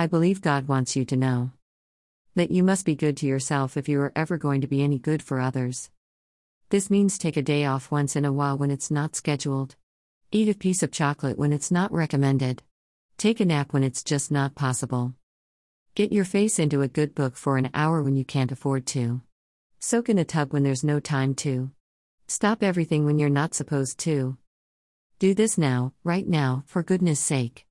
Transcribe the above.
I believe God wants you to know that you must be good to yourself if you are ever going to be any good for others. This means take a day off once in a while when it's not scheduled. Eat a piece of chocolate when it's not recommended. Take a nap when it's just not possible. Get your face into a good book for an hour when you can't afford to. Soak in a tub when there's no time to. Stop everything when you're not supposed to. Do this now, right now, for goodness sake.